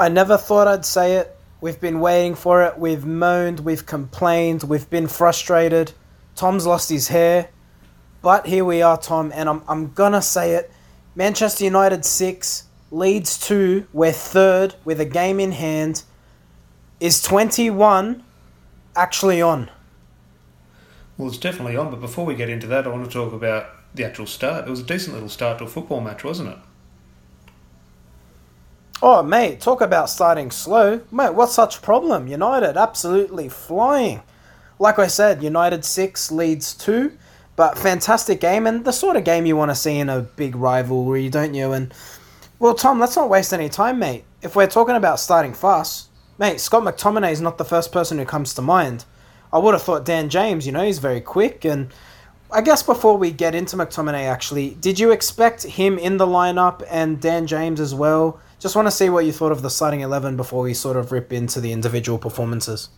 I never thought I'd say it. We've been waiting for it. We've moaned, we've complained, we've been frustrated. Tom's lost his hair. But here we are, Tom, and I'm, I'm gonna say it. Manchester United 6, Leeds 2, we're third with a game in hand. Is 21 actually on? Well, it's definitely on, but before we get into that, I want to talk about the actual start. It was a decent little start to a football match, wasn't it? Oh, mate, talk about starting slow. Mate, what's such problem? United absolutely flying. Like I said, United 6 Leeds 2, but fantastic game and the sort of game you want to see in a big rivalry, don't you? And, well, Tom, let's not waste any time, mate. If we're talking about starting fast, mate, Scott McTominay is not the first person who comes to mind. I would have thought Dan James, you know, he's very quick and I guess before we get into McTominay, actually, did you expect him in the lineup and Dan James as well? Just want to see what you thought of the starting 11 before we sort of rip into the individual performances.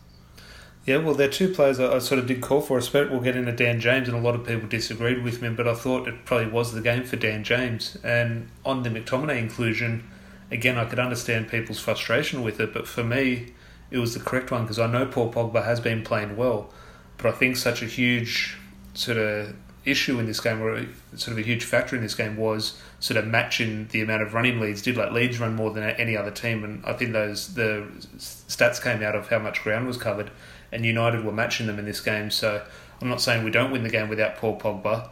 Yeah, well, there are two players I, sort of did call for. I expect we'll get into Dan James, and a lot of people disagreed with me, but I thought it probably was the game for Dan James. And on the McTominay inclusion, again, I could understand people's frustration with it, but for me, it was the correct one because I know Paul Pogba has been playing well, but I think such a huge sort of issue in this game, or sort of a huge factor in this game, was sort of matching the amount of running Leeds did. Like Leeds run more than any other team, and I think those the stats came out of how much ground was covered, and United were matching them in this game. So I'm not saying we don't win the game without Paul Pogba,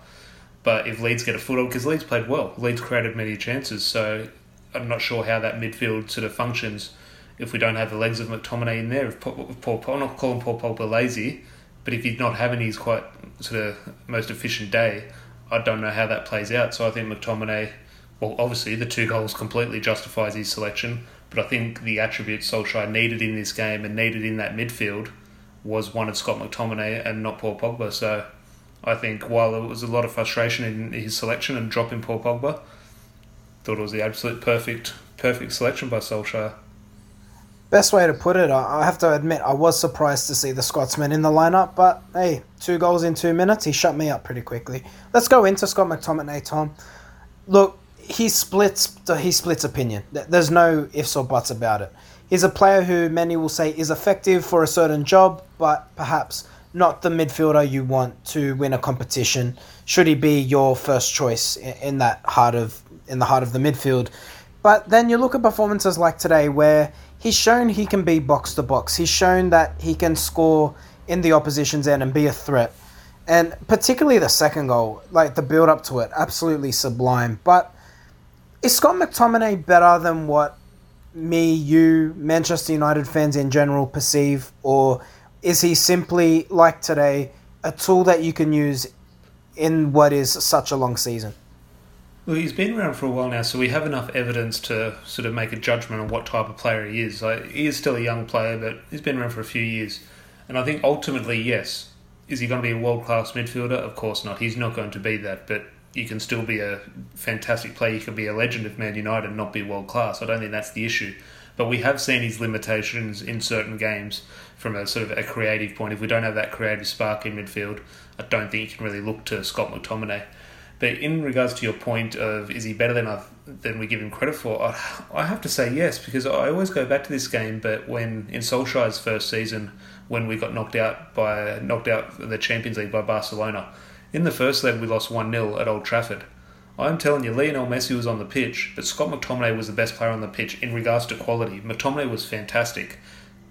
but if Leeds get a foot on, because Leeds played well, Leeds created many chances. So I'm not sure how that midfield sort of functions if we don't have the legs of McTominay in there. If Paul, Paul I'm not calling Paul Pogba lazy but if he's not having his quite sort of most efficient day, I don't know how that plays out. So I think McTominay, well, obviously the two goals completely justifies his selection, but I think the attributes Solskjaer needed in this game and needed in that midfield was one of Scott McTominay and not Paul Pogba. So I think while there was a lot of frustration in his selection and dropping Paul Pogba, thought it was the absolute perfect perfect selection by Solskjaer. Best way to put it, I have to admit, I was surprised to see the Scotsman in the lineup, but hey, two goals in two minutes, he shut me up pretty quickly. Let's go into Scott McTominay, Tom. Look, he splits he splits opinion. There's no ifs or buts about it. He's a player who many will say is effective for a certain job, but perhaps not the midfielder you want to win a competition. Should he be your first choice in that heart of in the heart of the midfield? But then you look at performances like today where he's shown he can be box to box. He's shown that he can score in the opposition's end and be a threat. And particularly the second goal, like the build up to it, absolutely sublime. But is Scott McTominay better than what me, you, Manchester United fans in general perceive? Or is he simply, like today, a tool that you can use in what is such a long season? Well, he's been around for a while now, so we have enough evidence to sort of make a judgment on what type of player he is. Like, he is still a young player, but he's been around for a few years. And I think ultimately, yes. Is he going to be a world class midfielder? Of course not. He's not going to be that, but you can still be a fantastic player. You can be a legend of Man United and not be world class. I don't think that's the issue. But we have seen his limitations in certain games from a sort of a creative point. If we don't have that creative spark in midfield, I don't think you can really look to Scott McTominay. But in regards to your point of is he better than I, than we give him credit for, I, I have to say yes because I always go back to this game. But when in Solskjaer's first season, when we got knocked out by knocked out the Champions League by Barcelona, in the first leg we lost one 0 at Old Trafford. I'm telling you, Lionel Messi was on the pitch, but Scott McTominay was the best player on the pitch in regards to quality. McTominay was fantastic.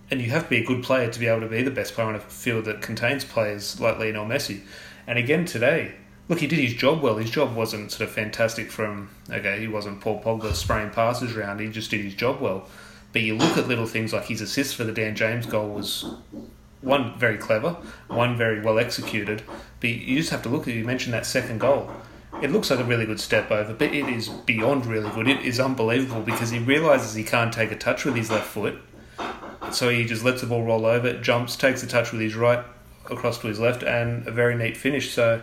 And you have to be a good player to be able to be the best player on a field that contains players like Lionel Messi. And again today, look, he did his job well. His job wasn't sort of fantastic from, okay, he wasn't Paul Pogba spraying passes around, he just did his job well. But you look at little things like his assist for the Dan James goal was one very clever, one very well executed. But you just have to look at, you mentioned that second goal. It looks like a really good step over, but it is beyond really good. It is unbelievable because he realises he can't take a touch with his left foot. So he just lets the ball roll over, jumps, takes a touch with his right across to his left, and a very neat finish. So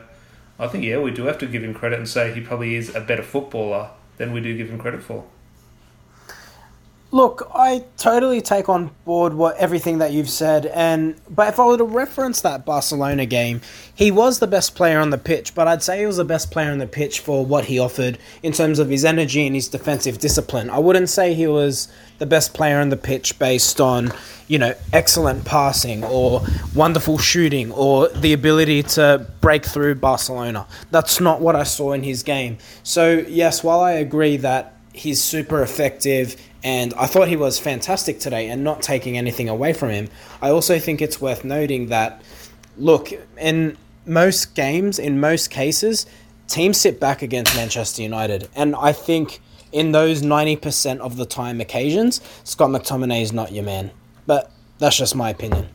I think yeah, we do have to give him credit and say he probably is a better footballer than we do give him credit for. Look, I totally take on board what everything that you've said, and but if I were to reference that Barcelona game, he was the best player on the pitch, but I'd say he was the best player on the pitch for what he offered in terms of his energy and his defensive discipline. I wouldn't say he was the best player on the pitch based on you know excellent passing or wonderful shooting or the ability to break through Barcelona. That's not what I saw in his game. So yes, while I agree that he's super effective and I thought he was fantastic today and not taking anything away from him. I also think it's worth noting that, look, in most games, in most cases, teams sit back against Manchester United. And I think in those 90% of the time occasions, Scott McTominay is not your man. But that's just my opinion.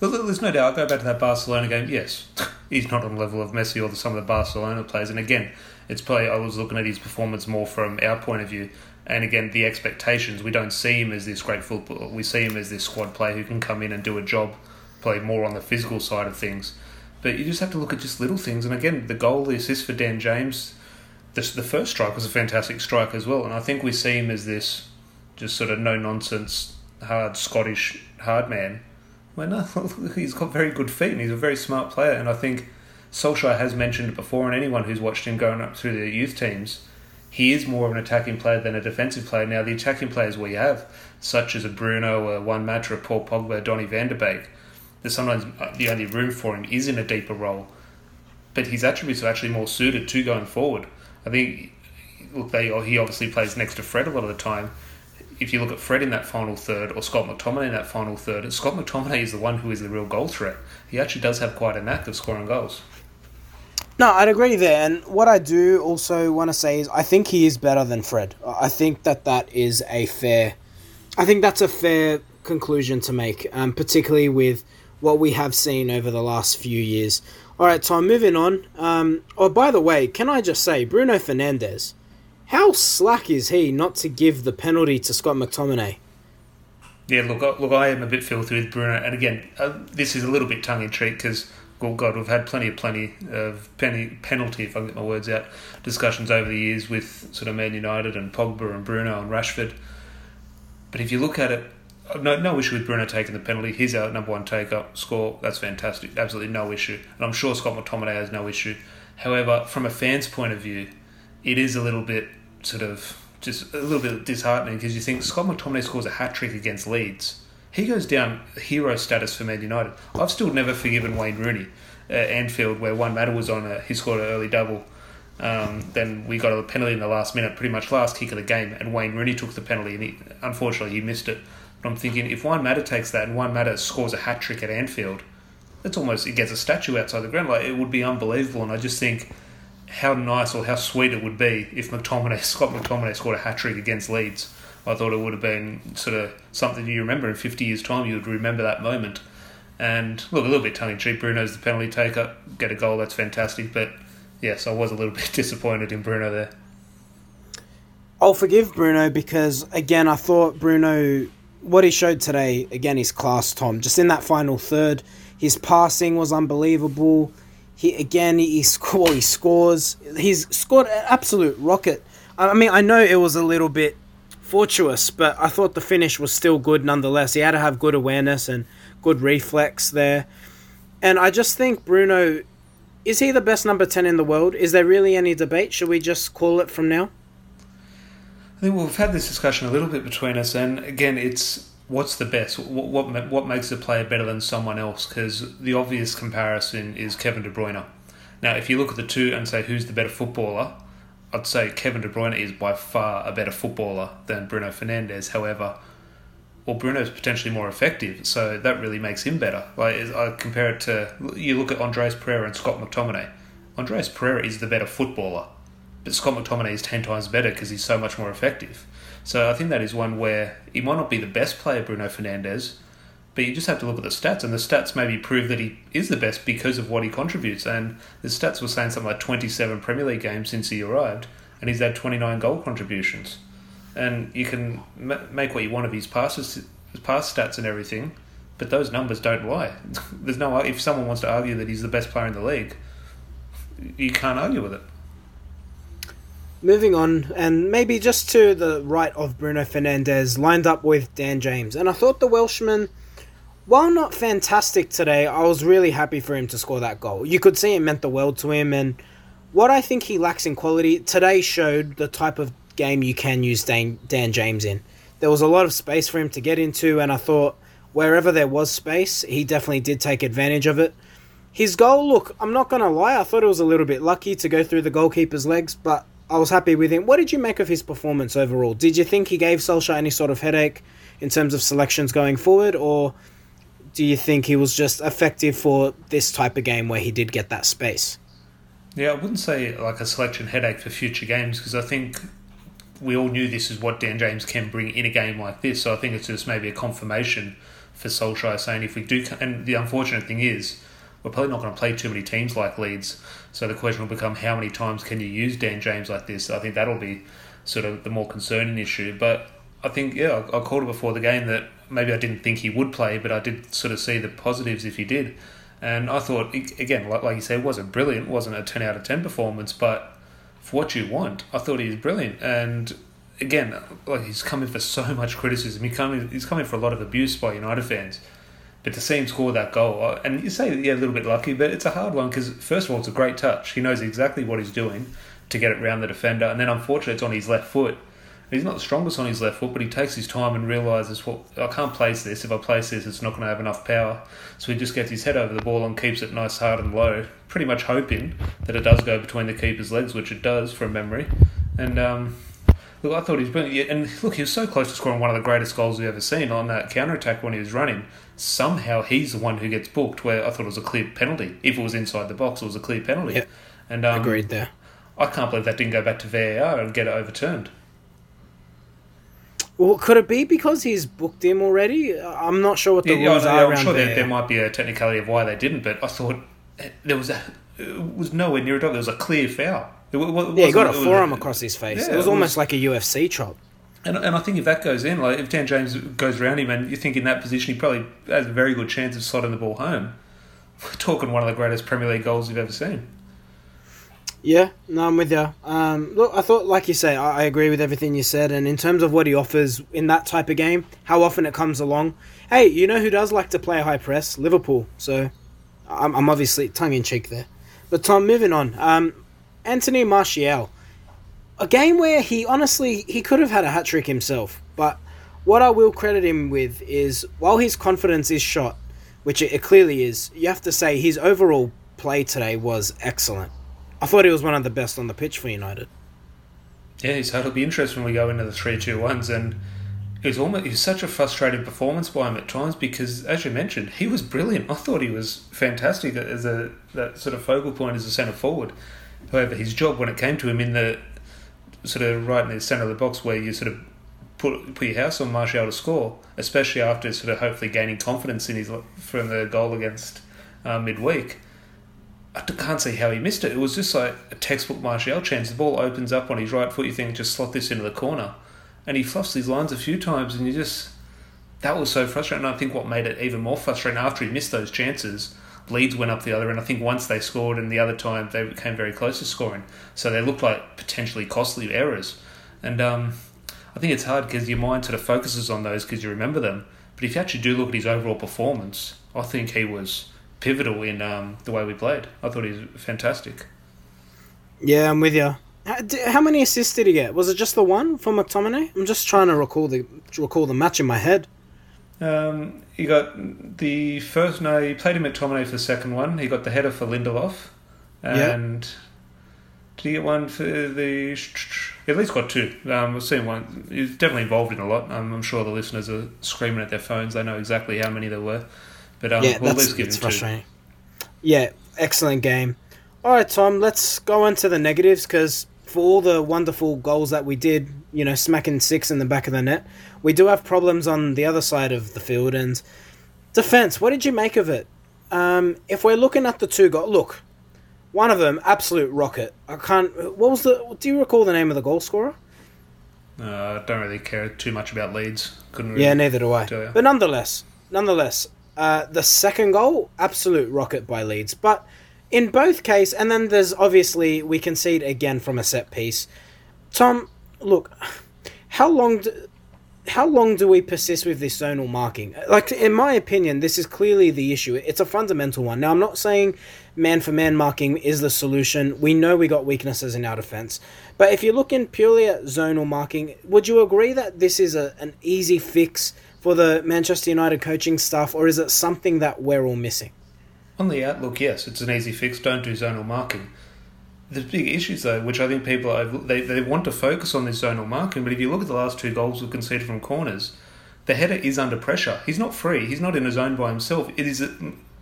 Well, there's no doubt. I'll go back to that Barcelona game. Yes, he's not on the level of Messi or some of the Barcelona players. And again, it's probably I was looking at his performance more from our point of view. And again, the expectations, we don't see him as this great footballer. We see him as this squad player who can come in and do a job, play more on the physical side of things. But you just have to look at just little things. And again, the goal, the assist for Dan James, the, the first strike was a fantastic strike as well. And I think we see him as this just sort of no nonsense, hard Scottish hard man. Well, uh, no, he's got very good feet and he's a very smart player. And I think Solskjaer has mentioned it before, and anyone who's watched him going up through the youth teams he is more of an attacking player than a defensive player. Now, the attacking players we have, such as a Bruno, a Juan Mata, a Paul Pogba, Donny van de Beek, that sometimes uh, the only room for him is in a deeper role. But his attributes are actually more suited to going forward. I think look, they, he obviously plays next to Fred a lot of the time. If you look at Fred in that final third or Scott McTominay in that final third, Scott McTominay is the one who is the real goal threat. He actually does have quite a knack of scoring goals. No, I'd agree there. And what I do also want to say is I think he is better than Fred. I think that that is a fair. I think that's a fair conclusion to make, um, particularly with what we have seen over the last few years. All right, Tom, moving on. Um, oh, by the way, can I just say, Bruno Fernandes, how slack is he not to give the penalty to Scott McTominay? Yeah, look, look, I am a bit filthy with Bruno, and again, uh, this is a little bit tongue in cheek because well, God, we've had plenty of plenty of penny, penalty, if I can get my words out, discussions over the years with sort of Man United and Pogba and Bruno and Rashford. But if you look at it, no, no issue with Bruno taking the penalty. He's our number one take up score. That's fantastic. Absolutely no issue. And I'm sure Scott McTominay has no issue. However, from a fan's point of view, it is a little bit sort of just a little bit disheartening because you think Scott McTominay scores a hat trick against Leeds he goes down hero status for Man United. I've still never forgiven Wayne Rooney at Anfield, where Juan Mata was on a, he scored an early double. Um, then we got a penalty in the last minute, pretty much last kick of the game, and Wayne Rooney took the penalty, and he, unfortunately he missed it. But I'm thinking if Juan Mata takes that and Juan Mata scores a hat trick at Anfield, it's almost it gets a statue outside the ground. Like it would be unbelievable, and I just think how nice or how sweet it would be if McTominay, Scott McTominay, scored a hat trick against Leeds. I thought it would have been sort of something you remember in 50 years' time. You would remember that moment. And look, a little bit tongue in cheek. Bruno's the penalty taker, get a goal, that's fantastic. But yes, I was a little bit disappointed in Bruno there. I'll forgive Bruno because, again, I thought Bruno, what he showed today, again, his class, Tom. Just in that final third, his passing was unbelievable. He again, he, score, he scores. He's scored an absolute rocket. I mean, I know it was a little bit fortuitous, but I thought the finish was still good nonetheless. He had to have good awareness and good reflex there. And I just think Bruno is he the best number 10 in the world? Is there really any debate? Should we just call it from now? I think we've had this discussion a little bit between us, and again, it's what's the best? What what, what makes a player better than someone else? Because the obvious comparison is Kevin De Bruyne. Now, if you look at the two and say who's the better footballer, I'd say Kevin De Bruyne is by far a better footballer than Bruno Fernandes. However, well, Bruno's potentially more effective, so that really makes him better. Like I compare it to you look at Andreas Pereira and Scott McTominay. Andreas Pereira is the better footballer, but Scott McTominay is ten times better because he's so much more effective. So I think that is one where he might not be the best player, Bruno Fernandes, but you just have to look at the stats, and the stats maybe prove that he is the best because of what he contributes. And the stats were saying something like 27 Premier League games since he arrived, and he's had 29 goal contributions. And you can make what you want of his passes, his pass stats and everything, but those numbers don't lie. There's no if someone wants to argue that he's the best player in the league, you can't argue with it. moving on, and maybe just to the right of Bruno Fernandes, lined up with Dan James. And I thought the Welshman, while not fantastic today, I was really happy for him to score that goal. You could see it meant the world to him, and what I think he lacks in quality today showed the type of game you can use Dan, Dan James in. There was a lot of space for him to get into, and I thought wherever there was space, he definitely did take advantage of it. His goal, look, I'm not going to lie, I thought it was a little bit lucky to go through the goalkeeper's legs, but I was happy with him. What did you make of his performance overall? Did you think he gave Solskjaer any sort of headache in terms of selections going forward, or do you think he was just effective for this type of game where he did get that space? Yeah, I wouldn't say like a selection headache for future games because I think we all knew this is what Dan James can bring in a game like this. So I think it's just maybe a confirmation for Solskjaer saying if we do, and the unfortunate thing is we're probably not going to play too many teams like Leeds. So the question will become how many times can you use Dan James like this? I think that'll be sort of the more concerning issue. But I think, yeah, I, called it before the game that maybe I didn't think he would play, but I did sort of see the positives if he did. And I thought, again, like, like you said, it wasn't brilliant, wasn't a 10 out of 10 performance, but for what you want, I thought he was brilliant. And again, like he's coming for so much criticism. He coming, he's coming for a lot of abuse by United fans. But to see him score that goal, and you say, yeah, a little bit lucky, but it's a hard one because, first of all, it's a great touch. He knows exactly what he's doing to get it round the defender. And then, unfortunately, it's on his left foot. He's not the strongest on his left foot, but he takes his time and realises, well, I can't place this. If I place this, it's not going to have enough power. So he just gets his head over the ball and keeps it nice, hard, and low, pretty much hoping that it does go between the keeper's legs, which it does from memory. And um, look, I thought he was brilliant. And look, he was so close to scoring one of the greatest goals we've ever seen on that counter attack when he was running somehow he's the one who gets booked. Where I thought it was a clear penalty. If it was inside the box, it was a clear penalty. Yep. And um, agreed there. I can't believe that didn't go back to VAR and get it overturned. Well, could it be because he's booked him already? I'm not sure what the yeah, rules yeah, are. I'm sure there, there might be a technicality of why they didn't, but I thought there was a it was nowhere near it. There was a clear foul. It, it yeah, he got a forearm across his face. Yeah, it was almost was, like a UFC chop. And, and I think if that goes in, like if Dan James goes around him and you think in that position he probably has a very good chance of slotting the ball home, we're talking one of the greatest Premier League goals you've ever seen. Yeah, no, I'm with you. Um, look, I thought, like you say, I, I, agree with everything you said. And in terms of what he offers in that type of game, how often it comes along, hey, you know who does like to play high press? Liverpool. So I'm, I'm obviously tongue in cheek there. But Tom, moving on. Um, Anthony Martial a game where he honestly he could have had a hat trick himself. But what I will credit him with is while his confidence is shot, which it, it clearly is, you have to say his overall play today was excellent. I thought he was one of the best on the pitch for United. Yeah, so it'll be interesting when we go into the three two ones and it was almost it was such a frustrating performance by him at times because as you mentioned, he was brilliant. I thought he was fantastic as a that sort of focal point as a centre forward. However, his job when it came to him in the sort of right in the centre of the box where you sort of put put your house on Martial to score, especially after sort of hopefully gaining confidence in his from the goal against uh, midweek. I can't see how he missed it. It was just like a textbook Martial chance. The ball opens up on his right foot. You think just slot this into the corner, and he fluffs these lines a few times, and you just that was so frustrating. And I think what made it even more frustrating after he missed those chances Leeds went up the other end. I think once they scored, and the other time they came very close to scoring. So they looked like potentially costly errors. And um, I think it's hard because your mind sort of focuses on those because you remember them. But if you actually do look at his overall performance, I think he was pivotal in um, the way we played. I thought he was fantastic. Yeah, I'm with you. How many assists did he get? Was it just the one for McTominay? I'm just trying to recall the recall the match in my head. Um, he got the first. No, he played him at McTominay for the second one. He got the header for Lindelof, and yeah. did he get one for the? He at least got two. Um, we've seen one. He's definitely involved in a lot. Um, I'm sure the listeners are screaming at their phones. They know exactly how many there were. But um, yeah, we'll that's, that's frustrating. Two. Yeah, excellent game. All right, Tom. Let's go into the negatives because for all the wonderful goals that we did, you know, smacking six in the back of the net, we do have problems on the other side of the field. And defense, what did you make of it? Um, if we're looking at the two goals, look, one of them absolute rocket. I can't. What was the? Do you recall the name of the goal scorer? Uh, I don't really care too much about Leeds. Couldn't. Really yeah, neither do I. But nonetheless, nonetheless, uh, the second goal, absolute rocket by Leeds. But in both case, and then there's obviously we concede again from a set piece. Tom, look, how long do, how long do we persist with this zonal marking? Like, in my opinion, this is clearly the issue. It's a fundamental one. Now, I'm not saying man for man marking is the solution. We know we got weaknesses in our defense. But if you're looking purely at zonal marking, would you agree that this is a, an easy fix for the Manchester United coaching staff, or is it something that we're all missing? On the outlook, yes, it's an easy fix. Don't do zonal marking. The big issues, though, which I think people are, they, they want to focus on this zonal marking, but if you look at the last two goals we've conceded from corners, the header is under pressure. He's not free. He's not in a zone by himself. It is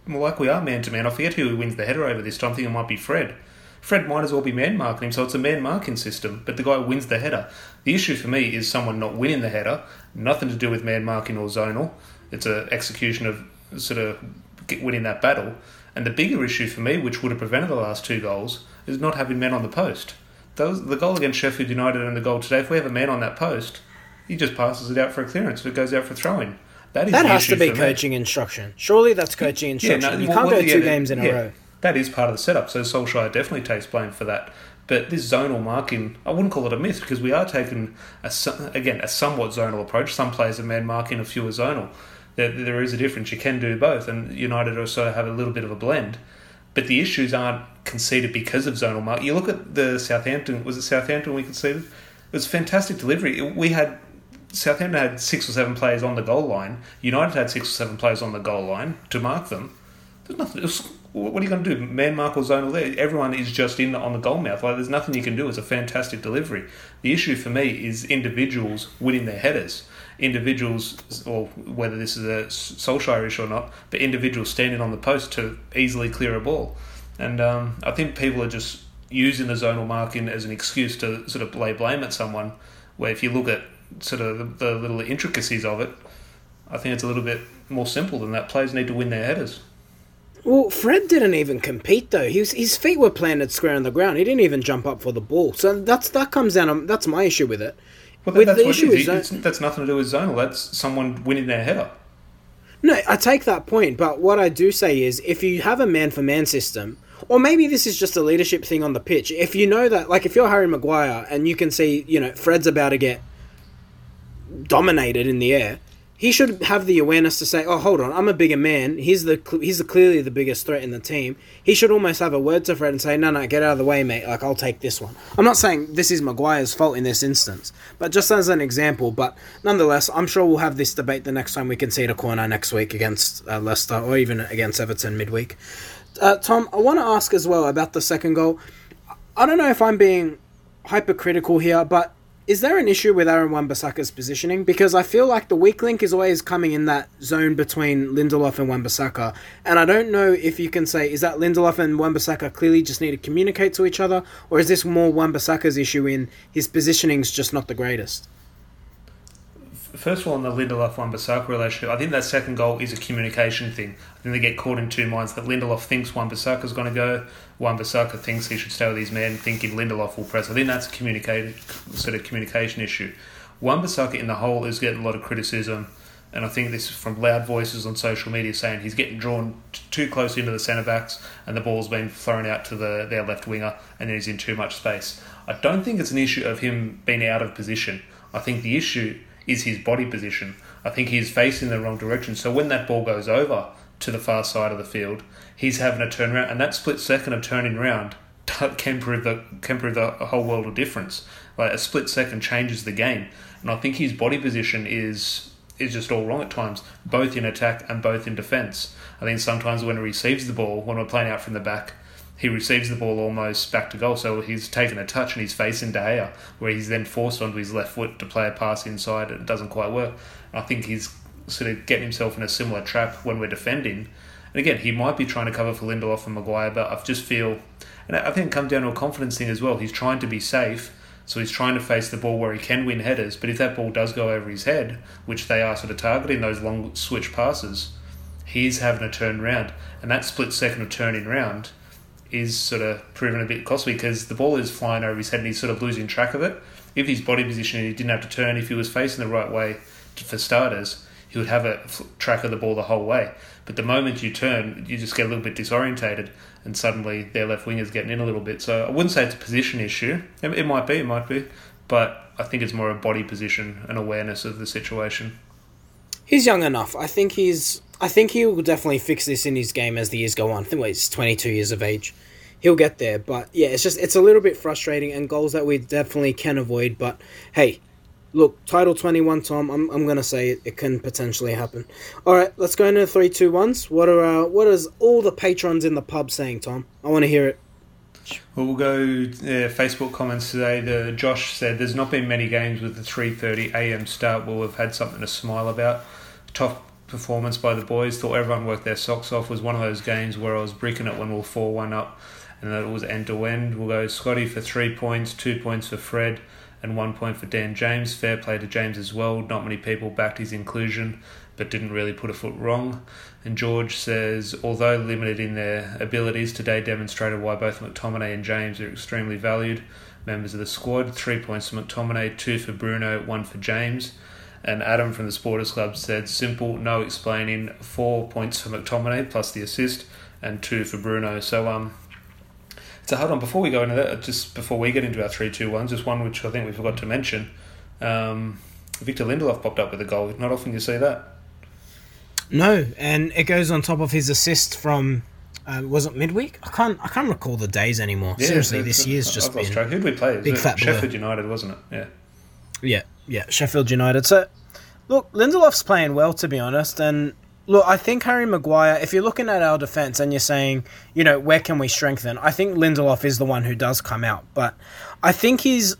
like we are man to man. I forget who wins the header over this time. I think it might be Fred. Fred might as well be man marking him, so it's a man marking system, but the guy wins the header. The issue for me is someone not winning the header, nothing to do with man marking or zonal. It's an execution of sort of winning that battle. And the bigger issue for me, which would have prevented the last two goals, is not having men on the post. Those, the goal against Sheffield United and the goal today, if we have a man on that post, he just passes it out for a clearance. It goes out for throwing. That, is that has to be coaching me. instruction. Surely that's coaching instruction. Yeah, no, you can't well, go yeah, two games in yeah, a row. That is part of the setup. So Solskjaer definitely takes blame for that. But this zonal marking, I wouldn't call it a myth because we are taking a, again a somewhat zonal approach. Some players are man marking, a few are zonal. There, there is a difference. You can do both, and United also have a little bit of a blend. But the issues aren't conceded because of zonal mark. You look at the Southampton. Was it Southampton we conceded? It was fantastic delivery. We had Southampton had six or seven players on the goal line. United had six or seven players on the goal line to mark them. There's nothing. Was, what are you going to do? Man mark or zonal there? Everyone is just in on the goal mouth. Like there's nothing you can do. It's a fantastic delivery. The issue for me is individuals winning their headers individuals, or whether this is a Solskjaer issue or not, but individuals standing on the post to easily clear a ball. And um, I think people are just using the zonal marking as an excuse to sort of lay blame at someone. Where if you look at sort of the, the little intricacies of it, I think it's a little bit more simple than that. Players need to win their headers. Well, Fred didn't even compete though. He was, his feet were planted square on the ground. He didn't even jump up for the ball. So that's that comes down. That's my issue with it. Well, that, that's the issue is, is that's nothing to do with zonal. That's someone winning their header. No, I take that point, but what I do say is if you have a man for man system, or maybe this is just a leadership thing on the pitch, if you know that, like if you're Harry Maguire and you can see, you know, Fred's about to get dominated in the air, he should have the awareness to say, "Oh, hold on, I'm a bigger man. He's the he's the, clearly the biggest threat in the team." He should almost have a word to Fred and say, "No, no, get out of the way, mate. Like I'll take this one." I'm not saying this is Maguire's fault in this instance, but just as an example. But nonetheless, I'm sure we'll have this debate the next time we can see a corner next week against uh, Leicester or even against Everton midweek. Uh, Tom, I want to ask as well about the second goal. I don't know if I'm being hypercritical here, but is there an issue with Aaron Wan-Bissaka's positioning? Because I feel like the weak link is always coming in that zone between Lindelof and Wan-Bissaka. And I don't know if you can say, is that Lindelof and Wan-Bissaka clearly just need to communicate to each other? Or is this more Wan-Bissaka's issue in his positioning's just not the greatest? First of all, on the Lindelof Wan-Bissaka relationship, I think that second goal is a communication thing. I think they get caught in two minds that Lindelof thinks Wan-Bissaka is going to go, Wan-Bissaka thinks he should stay with his men, thinking Lindelof will press. I think that's a communicated sort of communication issue. Wan-Bissaka in the whole is getting a lot of criticism, and I think this is from loud voices on social media saying he's getting drawn t- too close into the centre backs, and the ball's been thrown out to the their left winger, and then he's in too much space. I don't think it's an issue of him being out of position. I think the issue is his body position. I think he's facing the wrong direction. So when that ball goes over to the far side of the field, he's having a turn around, and that split second of turning around can prove the can prove the whole world of difference. Like a split second changes the game, and I think his body position is is just all wrong at times, both in attack and both in defence. I think sometimes when he receives the ball, when we're playing out from the back, he receives the ball almost back to goal. So he's taken a touch and he's facing De Gea, where he's then forced onto his left foot to play a pass inside and it doesn't quite work. I think he's sort of getting himself in a similar trap when we're defending. And again, he might be trying to cover for Lindelof and Maguire, but I just feel, and I think it comes down to a confidence thing as well. He's trying to be safe, so he's trying to face the ball where he can win headers. But if that ball does go over his head, which they are sort of targeting those long switch passes, he's having to turn round, and that split second of turning round is sort of proven a bit costly because the ball is flying over his head and he's sort of losing track of it. If his body position, he didn't have to turn, if he was facing the right way for starters, he would have a track of the ball the whole way. But the moment you turn, you just get a little bit disorientated, and suddenly their left wing is getting in a little bit. So I wouldn't say it's a position issue. It might be, it might be, but I think it's more a body position and awareness of the situation. He's young enough. I think he's. I think he will definitely fix this in his game as the years go on. I think well, he's 22 years of age. He'll get there, but yeah, it's just it's a little bit frustrating and goals that we definitely can avoid. But hey, look, title 21, Tom. I'm, I'm gonna say it, it can potentially happen. All right, let's go into the three, two, ones. What are uh, what is all the patrons in the pub saying, Tom? I want to hear it. Well, we'll go uh, Facebook comments today. The Josh said there's not been many games with the 3:30 a.m. start where we've had something to smile about. Top performance by the boys. Thought everyone worked their socks off. Was one of those games where I was bricking it when we were four one up, and that it was end to end. We'll go Scotty for three points, two points for Fred, and one point for Dan James. Fair play to James as well. Not many people backed his inclusion, but didn't really put a foot wrong. And George says, although limited in their abilities, today demonstrated why both McTominay and James are extremely valued members of the squad. Three points for McTominay, two for Bruno, one for James. And Adam from the Supporters Club said, simple, no explaining. Four points for McTominay plus the assist, and two for Bruno. So um, so hold on. Before we go into that, just before we get into our three two ones, just one which I think we forgot to mention. Um, Victor Lindelof popped up with a goal. Not often you see that. No, and it goes on top of his assist from uh, was it midweek? I can't I can't recall the days anymore. Yeah, Seriously, this year's just I've been. Who'd we play? Big fat Sheffield. United, wasn't it? Yeah. Yeah, yeah, Sheffield United. So, look, Lindelof's playing well to be honest, and look, I think Harry Maguire. If you're looking at our defense and you're saying, you know, where can we strengthen? I think Lindelof is the one who does come out, but I think he's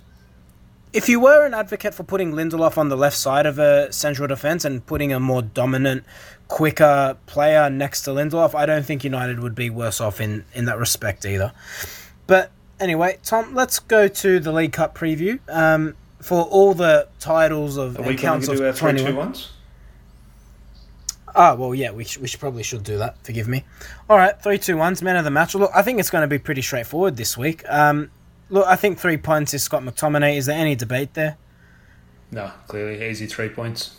if you were an advocate for putting Lindelof on the left side of a central defence and putting a more dominant, quicker player next to Lindelof, I don't think United would be worse off in, in that respect either. But anyway, Tom, let's go to the League Cup preview. Um, for all the titles of Are we going to do our 21 ones? Ah, well, yeah, we, sh- we should probably should do that. Forgive me. All right, three, two, one's man of the match. Look, I think it's going to be pretty straightforward this week. Um, Look, I think three points is Scott McTominay. Is there any debate there? No, clearly easy three points.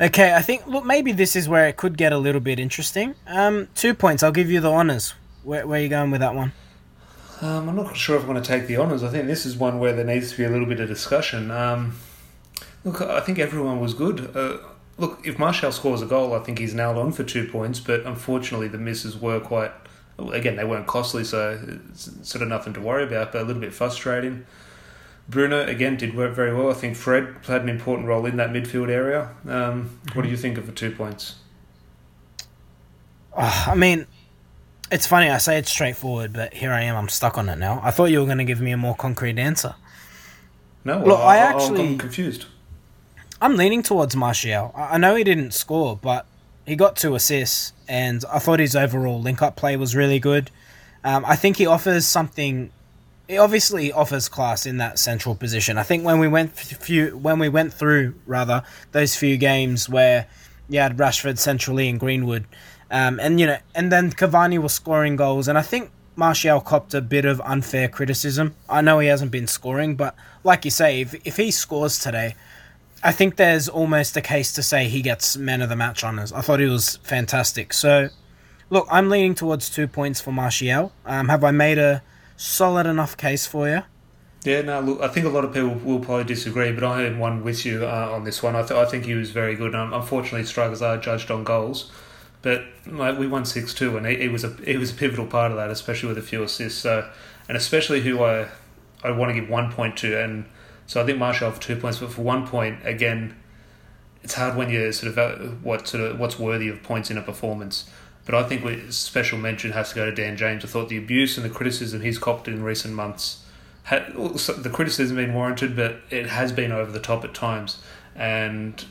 Okay, I think look maybe this is where it could get a little bit interesting. Um, two points. I'll give you the honours. Where, where are you going with that one? Um, I'm not sure if I'm going to take the honours. I think this is one where there needs to be a little bit of discussion. Um, look, I think everyone was good. Uh, look, if Martial scores a goal, I think he's nailed on for two points. But unfortunately, the misses were quite Again, they weren't costly, so it's sort of nothing to worry about, but a little bit frustrating. Bruno again did work very well. I think Fred played an important role in that midfield area. Um, what do you think of the two points? Oh, I mean, it's funny. I say it's straightforward, but here I am. I'm stuck on it now. I thought you were going to give me a more concrete answer. No, well, Look, I, I actually I'm confused. I'm leaning towards Martial. I know he didn't score, but he got two assists, and I thought his overall link up play was really good. Um, I think he offers something. He obviously offers class in that central position. I think when we went few when we went through rather those few games where you had Rashford centrally and Greenwood, um, and you know, and then Cavani was scoring goals, and I think Martial copped a bit of unfair criticism. I know he hasn't been scoring, but like you say, if if he scores today, I think there's almost a case to say he gets man of the match honors. I thought he was fantastic. So, look, I'm leaning towards two points for Martial. Um, have I made a solid enough case for you? Yeah, no, look, I think a lot of people will probably disagree, but I am one with you uh, on this one. I, th- I think he was very good. Um, unfortunately, strikers are judged on goals, but like, we won six two, and he, he, was a he was a pivotal part of that, especially with a few assists. So, and especially who I I want to give one point to, and so I think Martial for two points, but for one point, again, it's hard when you're sort of uh, what sort of what's worthy of points in a performance. But I think we, special mention has to go to Dan James. I thought the abuse and the criticism he's copped in recent months, had, the criticism been warranted, but it has been over the top at times. And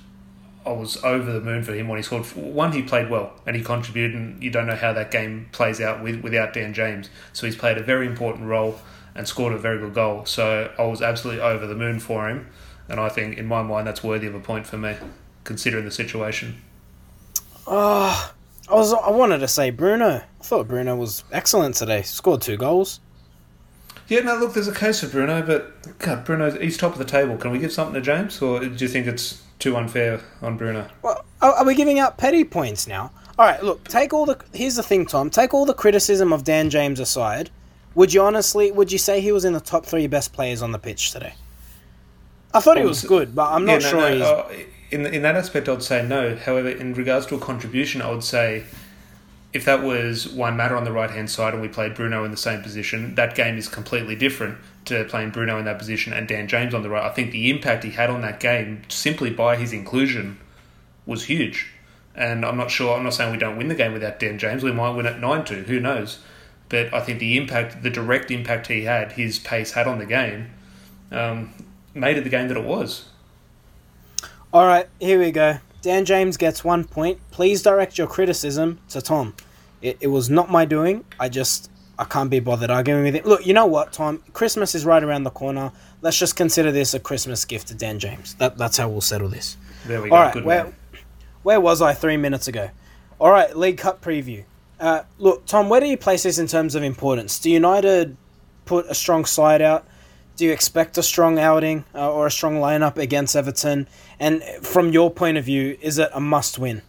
I was over the moon for him when he scored. One, he played well and he contributed, and you don't know how that game plays out with, without Dan James. So he's played a very important role and scored a very good goal. So I was absolutely over the moon for him, and I think in my mind that's worthy of a point for me, considering the situation. Oh, I was I wanted to say Bruno. I thought Bruno was excellent today. Scored two goals. Yeah, no, look, there's a case for Bruno, but God, Bruno, he's top of the table. Can we give something to James, or do you think it's too unfair on Bruno? Well, are we giving out petty points now? All right, look, take all the. Here's the thing, Tom. Take all the criticism of Dan James aside would you honestly, would you say he was in the top three best players on the pitch today? I thought he was good, but I'm not yeah, no, sure no, uh, in in that aspect, I'd say no. However, in regards to a contribution, I would say if that was Juan Mata on the right hand side and we played Bruno in the same position, that game is completely different to playing Bruno in that position and Dan James on the right. I think the impact he had on that game simply by his inclusion was huge. And I'm not sure. I'm not saying we don't win the game without Dan James. We might win at nine two. Who knows? But I think the impact, the direct impact he had, his pace had on the game, um, made it the game that it was. All right, here we go. Dan James gets one point. Please direct your criticism to Tom. It, it was not my doing. I just I can't be bothered arguing with it. Look, you know what, Tom? Christmas is right around the corner. Let's just consider this a Christmas gift to Dan James. That, that's how we'll settle this. There we go. All right, Good where, where was I three minutes ago? All right, League Cup preview. Uh, look, Tom, where do you place this in terms of importance? Do United put a strong side out? Do you expect a strong outing uh, or a strong lineup against Everton? And from your point of view, is it a must win?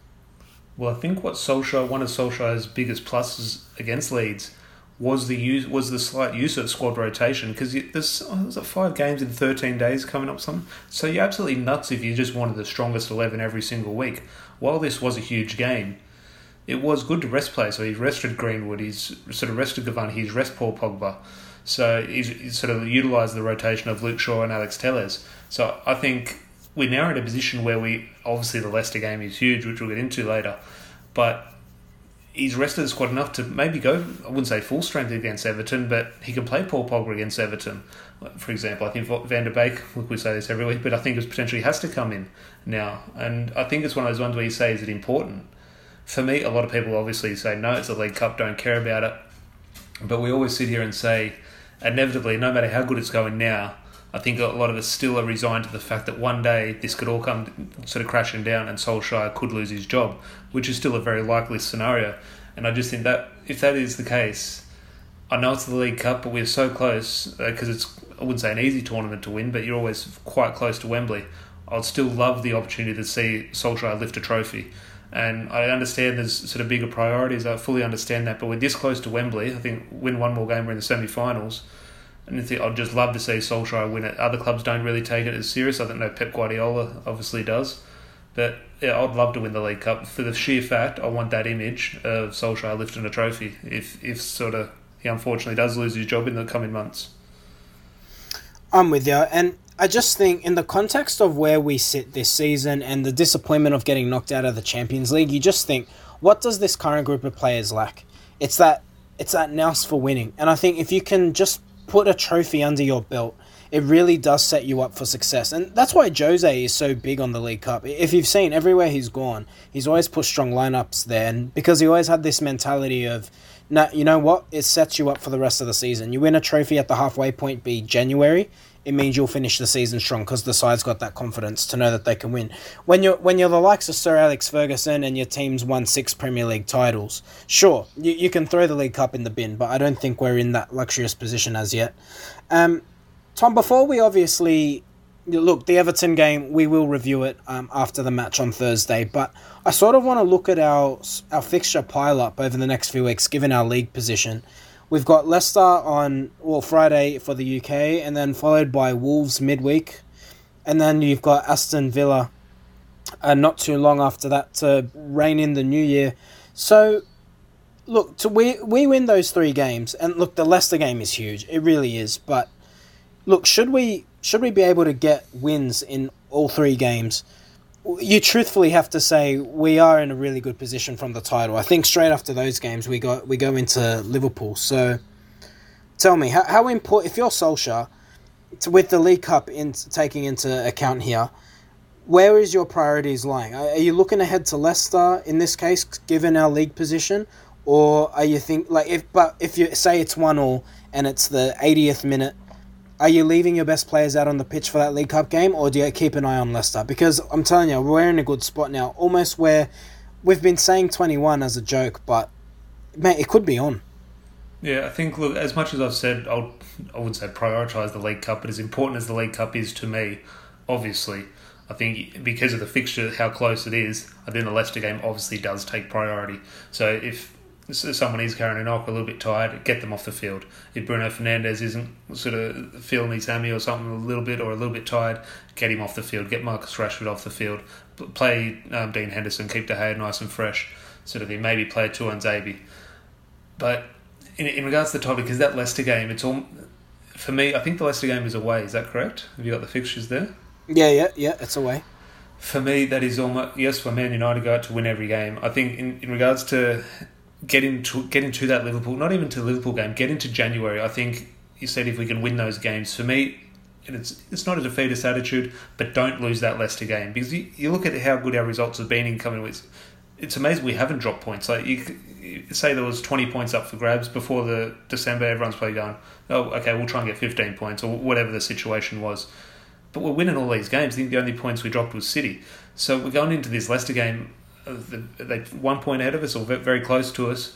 Well, I think what Solskjaer, one of Solskjaer's biggest pluses against Leeds, was the use was the slight use of squad rotation because there's oh, there's like five games in 13 days coming up some so you're absolutely nuts if you just wanted the strongest 11 every single week. While this was a huge game it was good to rest players. So he's rested Greenwood he's sort of rested Cavani he's rest Paul Pogba. So he's, he's sort of utilised the rotation of Luke Shaw and Alex Telles so I think we're now in a position where we obviously the Leicester game is huge which we'll get into later but he's rested the squad enough to maybe go, I wouldn't say full strength against Everton, but he can play Paul Pogba against Everton. For example, I think Van de Beek, we say this every week, but I think it potentially has to come in now. And I think it's one of those ones where you say, is it important? For me, a lot of people obviously say, no, it's a League Cup, don't care about it. But we always sit here and say, inevitably, no matter how good it's going now, I think a lot of us still are resigned to the fact that one day this could all come sort of crashing down and Solskjaer could lose his job, which is still a very likely scenario. And I just think that if that is the case, I know it's the League Cup, but we're so close because uh, it's I wouldn't say an easy tournament to win, but you're always quite close to Wembley. I'd still love the opportunity to see Solskjaer lift a trophy. And I understand there's sort of bigger priorities. I fully understand that. But we're this close to Wembley. I think win one more game, we're in the semi finals. And I'd just love to see Solskjaer win it. Other clubs don't really take it as serious. I don't know Pep Guardiola obviously does. But yeah, I'd love to win the League Cup for the sheer fact I want that image of Solskjaer lifting a trophy. If if sort of he unfortunately does lose his job in the coming months. I'm with you, and I just think in the context of where we sit this season and the disappointment of getting knocked out of the Champions League, you just think, what does this current group of players lack? It's that it's that nous for winning, and I think if you can just put a trophy under your belt, it really does set you up for success. And that's why Jose is so big on the League Cup. If you've seen everywhere he's gone, he's always put strong lineups there. And because he always had this mentality of, nah, you know what? It sets you up for the rest of the season. You win a trophy at the halfway point, be January. It means you'll finish the season strong because the side's got that confidence to know that they can win. When you're when you're the likes of Sir Alex Ferguson and your team's won six Premier League titles, sure you, you can throw the League Cup in the bin, but I don't think we're in that luxurious position as yet. Um, Tom, before we obviously look the Everton game, we will review it um, after the match on Thursday. But I sort of want to look at our our fixture pile up over the next few weeks, given our league position. We've got Leicester on well Friday for the UK, and then followed by Wolves midweek, and then you've got Aston Villa, uh, not too long after that to rein in the new year. So, look, to we we win those three games, and look, the Leicester game is huge. It really is. But look, should we should we be able to get wins in all three games? You truthfully have to say we are in a really good position from the title. I think straight after those games we go we go into Liverpool. So tell me how, how important if you're Solskjaer with the League Cup in taking into account here, where is your priorities lying? Are you looking ahead to Leicester in this case, given our league position, or are you think like if but if you say it's one all and it's the 80th minute are you leaving your best players out on the pitch for that League Cup game, or do you keep an eye on Leicester? Because I'm telling you, we're in a good spot now, almost where we've been saying 21 as a joke, but mate, it could be on. Yeah, I think look, as much as I've said, I'll, I wouldn't say prioritise the League Cup, but as important as the League Cup is to me, obviously, I think because of the fixture, how close it is, I think the Leicester game obviously does take priority. So if someone is carrying a knock, a little bit tired, get them off the field. If Bruno Fernandes isn't sort of feeling his hammy or something a little bit or a little bit tired, get him off the field. Get Marcus Rashford off the field. Play um, Dean Henderson, keep De Gea nice and fresh, sort of thing. Maybe play Tuanzebe. But in, in regards to the topic, is that Leicester game? It's all for me. I think the Leicester game is away. Is that correct? Have you got the fixtures there? Yeah, yeah, yeah. It's away. For me, that is almost yes. For Man United, go out to win every game. I think in, in regards to getting to getting to that Liverpool, not even to the Liverpool game, get into January. I think you said if we can win those games, for me, and it's it's not a defeatist attitude, but don't lose that Leicester game because you, you look at how good our results have been in coming with. It's amazing we haven't dropped points. Like you, you say there was twenty points up for grabs before the December. Everyone's probably going, oh, okay, we'll try and get fifteen points or whatever the situation was. But we're winning all these games. I think the only points we dropped was City. So we're going into this Leicester game they one point ahead of us or very close to us.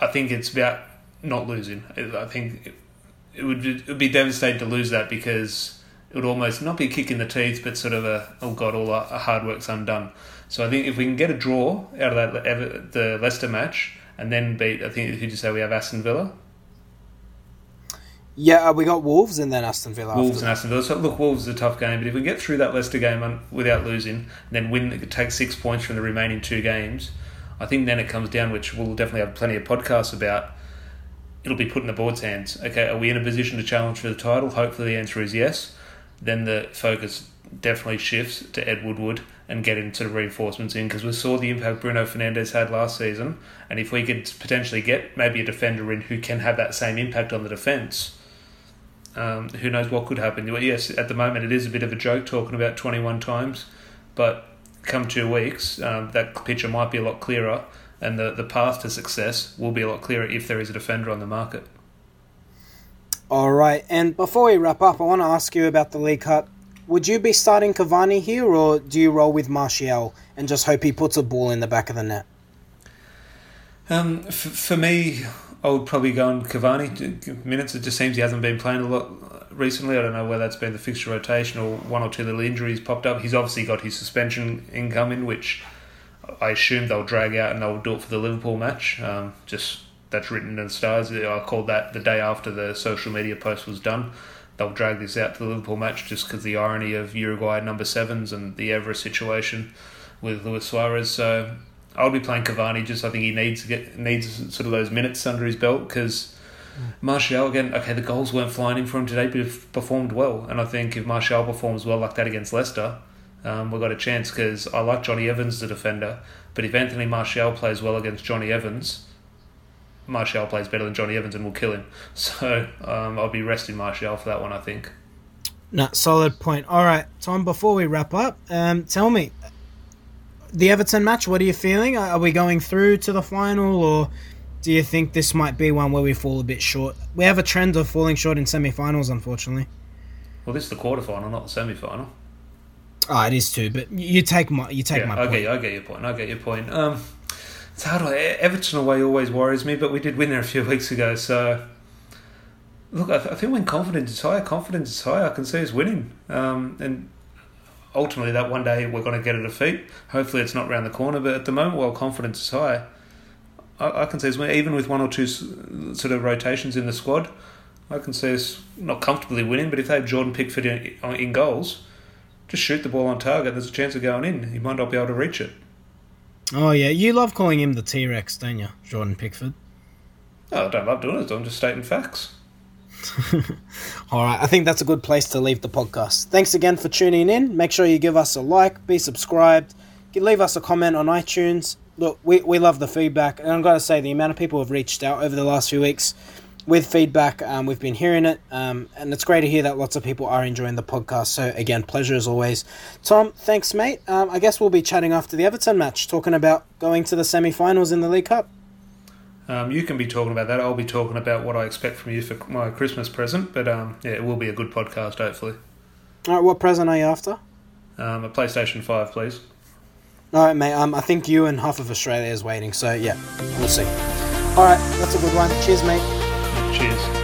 I think it's about not losing. I think it would it would be devastating to lose that because it would almost not be a kick in the teeth, but sort of a oh god, all our hard work's undone. So I think if we can get a draw out of that the Leicester match and then beat, I think who you say we have Aston Villa. Yeah, uh, we got Wolves and then Aston Villa. Wolves and Aston Villa. So look, Wolves is a tough game, but if we get through that Leicester game without losing, then win, take six points from the remaining two games, I think then it comes down, which we'll definitely have plenty of podcasts about. It'll be put in the board's hands. Okay, are we in a position to challenge for the title? Hopefully, the answer is yes. Then the focus definitely shifts to Ed Woodward and getting sort of reinforcements in because we saw the impact Bruno Fernandes had last season, and if we could potentially get maybe a defender in who can have that same impact on the defence um, who knows what could happen? Yes, at the moment it is a bit of a joke talking about 21 times, but come two weeks, um, that picture might be a lot clearer, and the, the path to success will be a lot clearer if there is a defender on the market. All right, and before we wrap up, I want to ask you about the League Cup. Would you be starting Cavani here, or do you roll with Martial and just hope he puts a ball in the back of the net? Um, f- for me, I would probably go on Cavani minutes. It just seems he hasn't been playing a lot recently. I don't know whether that's been the fixture rotation or one or two little injuries popped up. He's obviously got his suspension incoming, which I assume they'll drag out and they'll do it for the Liverpool match. Um, just that's written in stars. I called that the day after the social media post was done. They'll drag this out to the Liverpool match just because the irony of Uruguay number sevens and the Evra situation with Luis Suarez. So I would be playing Cavani. Just I think he needs to get needs sort of those minutes under his belt because Martial again. Okay, the goals weren't flying in for him today, but performed well. And I think if Martial performs well like that against Leicester, um, we've got a chance because I like Jonny Evans as a defender. But if Anthony Martial plays well against Jonny Evans, Martial plays better than Jonny Evans and will kill him. So um, I'll be resting Martial for that one. I think. No, solid point. All right, Tom. Before we wrap up, um, tell me, the Everton match, what are you feeling? Are we going through to the final, or do you think this might be one where we fall a bit short? We have a trend of falling short in semi-finals, unfortunately. Well, this is the quarterfinal, not the semi-final. Oh, it is too. But you take my you take yeah, my. I get, I get your point. I get your point. Um, it's hard. Everton away always worries me, but we did win there a few weeks ago, so look, I, I think when confidence is high, confidence is high. I can see us winning, um, and ultimately that one day we're going to get a defeat. Hopefully it's not around the corner, but at the moment, while confidence is high, I, I can see us, even with one or two sort of rotations in the squad, I can see us not comfortably winning, but if they have Jordan Pickford in, in goals, just shoot the ball on target, there's a chance of going in. He might not be able to reach it. Oh, yeah. You love calling him the T Rex, don't you, Jordan Pickford? Oh, I don't love doing it. I'm just stating facts. All right, I think that's a good place to leave the podcast. Thanks again for tuning in. Make sure you give us a like, be subscribed, leave us a comment on iTunes. Look, we, we love the feedback, and I've got to say, the amount of people have reached out over the last few weeks with feedback, um, we've been hearing it, um, and it's great to hear that lots of people are enjoying the podcast. So, again, pleasure as always. Tom, thanks, mate. Um, I guess we'll be chatting after the Everton match, talking about going to the semi finals in the League Cup. Um, you can be talking about that. I'll be talking about what I expect from you for my Christmas present. But um, yeah, it will be a good podcast, hopefully. All right, what present are you after? Um, a PlayStation 5, please. All right, mate. Um, I think you and half of Australia is waiting. So yeah, we'll see. All right, that's a good one. Cheers, mate. Cheers.